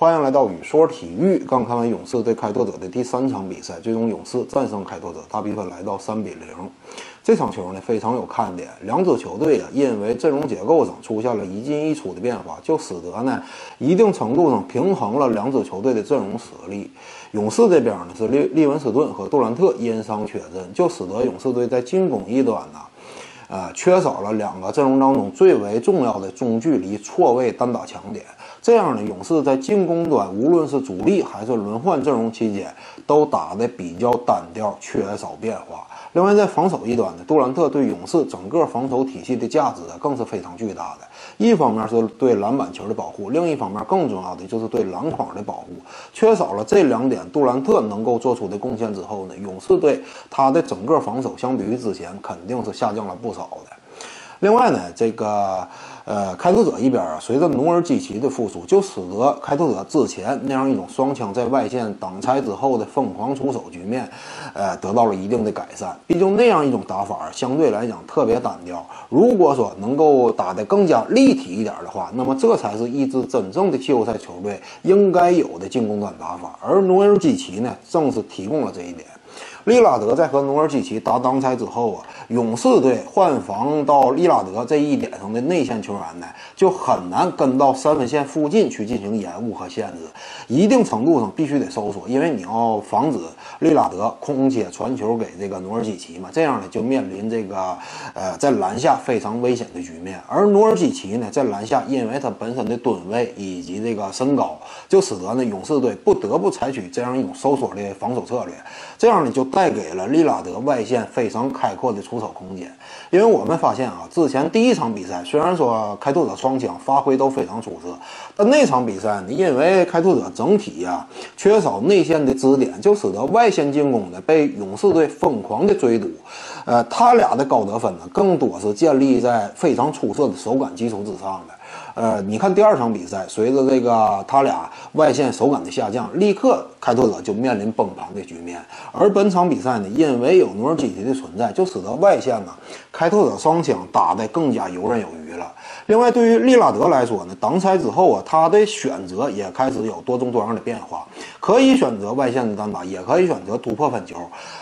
欢迎来到雨说体育。刚看完勇士对开拓者的第三场比赛，最终勇士战胜开拓者，大比分来到三比零。这场球呢非常有看点，两支球队啊因为阵容结构上出现了一进一出的变化，就使得呢一定程度上平衡了两支球队的阵容实力。勇士这边呢是利利文斯顿和杜兰特因伤缺阵，就使得勇士队在进攻一端呢。啊，缺少了两个阵容当中最为重要的中距离错位单打强点，这样的，勇士在进攻端无论是主力还是轮换阵容期间，都打得比较单调，缺少变化。另外，在防守一端呢，杜兰特对勇士整个防守体系的价值啊更是非常巨大的。一方面是对篮板球的保护，另一方面更重要的就是对篮筐的保护。缺少了这两点，杜兰特能够做出的贡献之后呢，勇士队他的整个防守相比于之前肯定是下降了不少的。另外呢，这个。呃，开拓者一边啊，随着努尔基奇的复出，就使得开拓者之前那样一种双枪在外线挡拆之后的疯狂出手局面，呃，得到了一定的改善。毕竟那样一种打法相对来讲特别单调。如果说能够打得更加立体一点的话，那么这才是一支真正的季后赛球队应该有的进攻端打法。而努尔基奇呢，正是提供了这一点。利拉德在和努尔基奇打挡拆之后啊，勇士队换防到利拉德这一点上的内线球员呢，就很难跟到三分线附近去进行延误和限制。一定程度上必须得收缩，因为你要防止利拉德空切传球给这个努尔基奇嘛，这样呢就面临这个呃在篮下非常危险的局面。而努尔基奇呢在篮下，因为他本身的吨位以及这个身高，就使得呢勇士队不得不采取这样一种收缩的防守策略，这样呢就。带给了利拉德外线非常开阔的出手空间，因为我们发现啊，之前第一场比赛虽然说开拓者双枪发挥都非常出色，但那场比赛呢，因为开拓者整体呀缺少内线的支点，就使得外线进攻呢被勇士队疯狂的追堵，呃，他俩的高得分呢更多是建立在非常出色的手感基础之上的。呃，你看第二场比赛，随着这个他俩外线手感的下降，立刻开拓者就面临崩盘的局面。而本场比赛呢，因为有努尔基奇的存在，就使得外线呢，开拓者双枪打得更加游刃有余了。另外，对于利拉德来说呢，挡拆之后啊，他的选择也开始有多种多样的变化，可以选择外线的单打，也可以选择突破分球。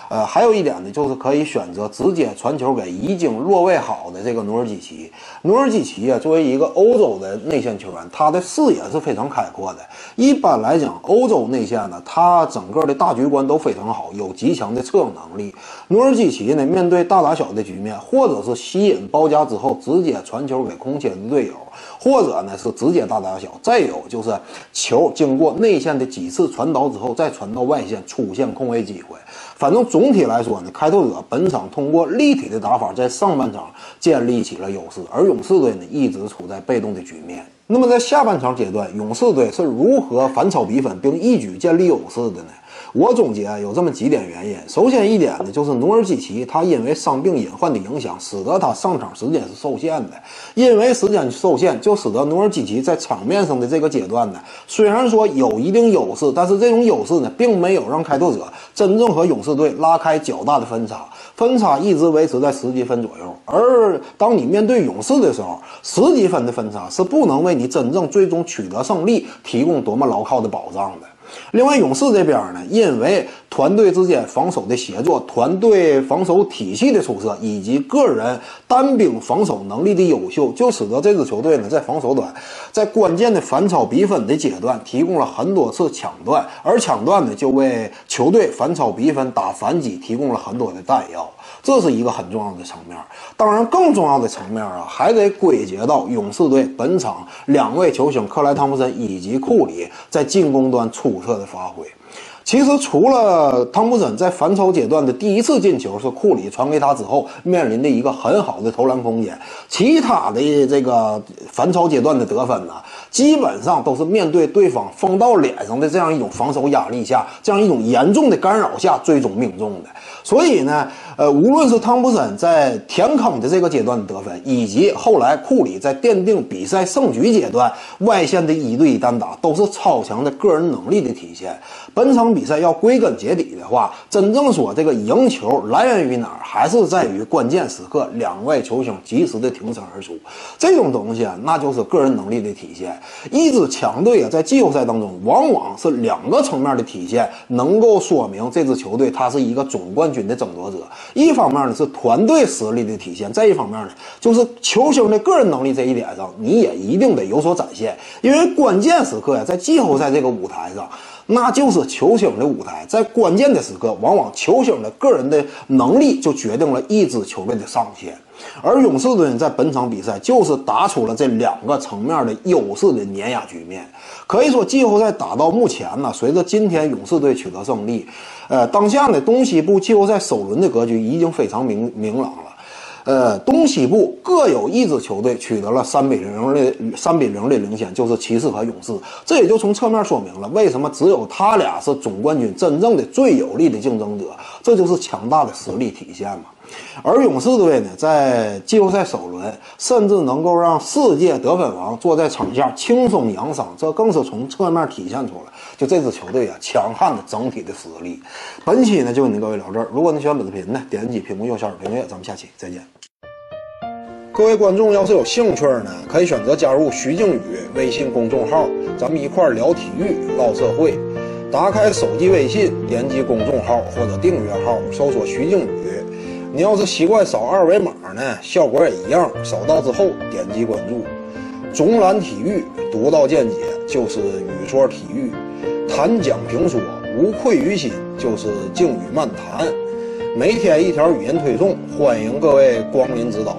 呃，还有一点呢，就是可以选择直接传球给已经落位好的这个努尔基奇。努尔基奇啊，作为一个欧洲的内线球员，他的视野是非常开阔的。一般来讲，欧洲内线呢，他整个的大局观都非常好，有极强的策应能力。努尔基奇呢，面对大打小的局面，或者是吸引包夹之后，直接传球给空切的队友，或者呢是直接大打小。再有就是球经过内线的几次传导之后，再传到外线，出现空位机会。反正总体来说呢，开拓者本场通过立体的打法，在上半场建立起了优势，而勇士队呢一直处在被动的局面。那么在下半场阶段，勇士队是如何反超比分并一举建立优势的呢？我总结有这么几点原因。首先一点呢，就是努尔基奇他因为伤病隐患的影响，使得他上场时间是受限的。因为时间受限，就使得努尔基奇在场面上的这个阶段呢，虽然说有一定优势，但是这种优势呢，并没有让开拓者真正和勇士队拉开较大的分差，分差一直维持在十几分左右。而当你面对勇士的时候，十几分的分差是不能为你真正最终取得胜利提供多么牢靠的保障的。另外，勇士这边呢，因为团队之间防守的协作、团队防守体系的出色，以及个人单兵防守能力的优秀，就使得这支球队呢，在防守端，在关键的反超比分的阶段，提供了很多次抢断，而抢断呢，就为球队反超比分打反击提供了很多的弹药。这是一个很重要的层面，当然更重要的层面啊，还得归结到勇士队本场两位球星克莱汤普森以及库里在进攻端出色的发挥。其实除了汤普森在反超阶段的第一次进球是库里传给他之后面临的一个很好的投篮空间，其他的这个反超阶段的得分呢，基本上都是面对对方封到脸上的这样一种防守压力下，这样一种严重的干扰下最终命中的。所以呢，呃，无论是汤普森在填坑的这个阶段的得分，以及后来库里在奠定比赛胜局阶段外线的一对一单打，都是超强的个人能力的体现。本场。比赛要归根结底的话，真正说这个赢球来源于哪儿，还是在于关键时刻两位球星及时的挺身而出。这种东西啊，那就是个人能力的体现。一支强队啊，在季后赛当中，往往是两个层面的体现，能够说明这支球队它是一个总冠军的争夺者。一方面呢是团队实力的体现，再一方面呢就是球星的个人能力这一点上，你也一定得有所展现。因为关键时刻呀，在季后赛这个舞台上。那就是球星的舞台，在关键的时刻，往往球星的个人的能力就决定了一支球队的上限。而勇士队在本场比赛就是打出了这两个层面的优势的碾压局面。可以说，季后赛打到目前呢，随着今天勇士队取得胜利，呃，当下呢东西部季后赛首轮的格局已经非常明明朗了。呃，东西部各有一支球队取得了三比零的三比零的领先，就是骑士和勇士。这也就从侧面说明了为什么只有他俩是总冠军真正的最有力的竞争者，这就是强大的实力体现嘛。而勇士队呢，在季后赛首轮甚至能够让世界得分王坐在场下轻松养伤，这更是从侧面体现出来就这支球队啊强悍的整体的实力。本期呢就跟各位聊这儿，如果你喜欢本视频呢，点击屏幕右下角订阅，咱们下期再见。各位观众要是有兴趣呢，可以选择加入徐静宇微信公众号，咱们一块聊体育、唠社会。打开手机微信，点击公众号或者订阅号，搜索徐静宇。你要是习惯扫二维码呢，效果也一样。扫到之后点击关注。总览体育，独到见解就是语说体育，谈讲评说无愧于心就是静语漫谈。每天一条语音推送，欢迎各位光临指导。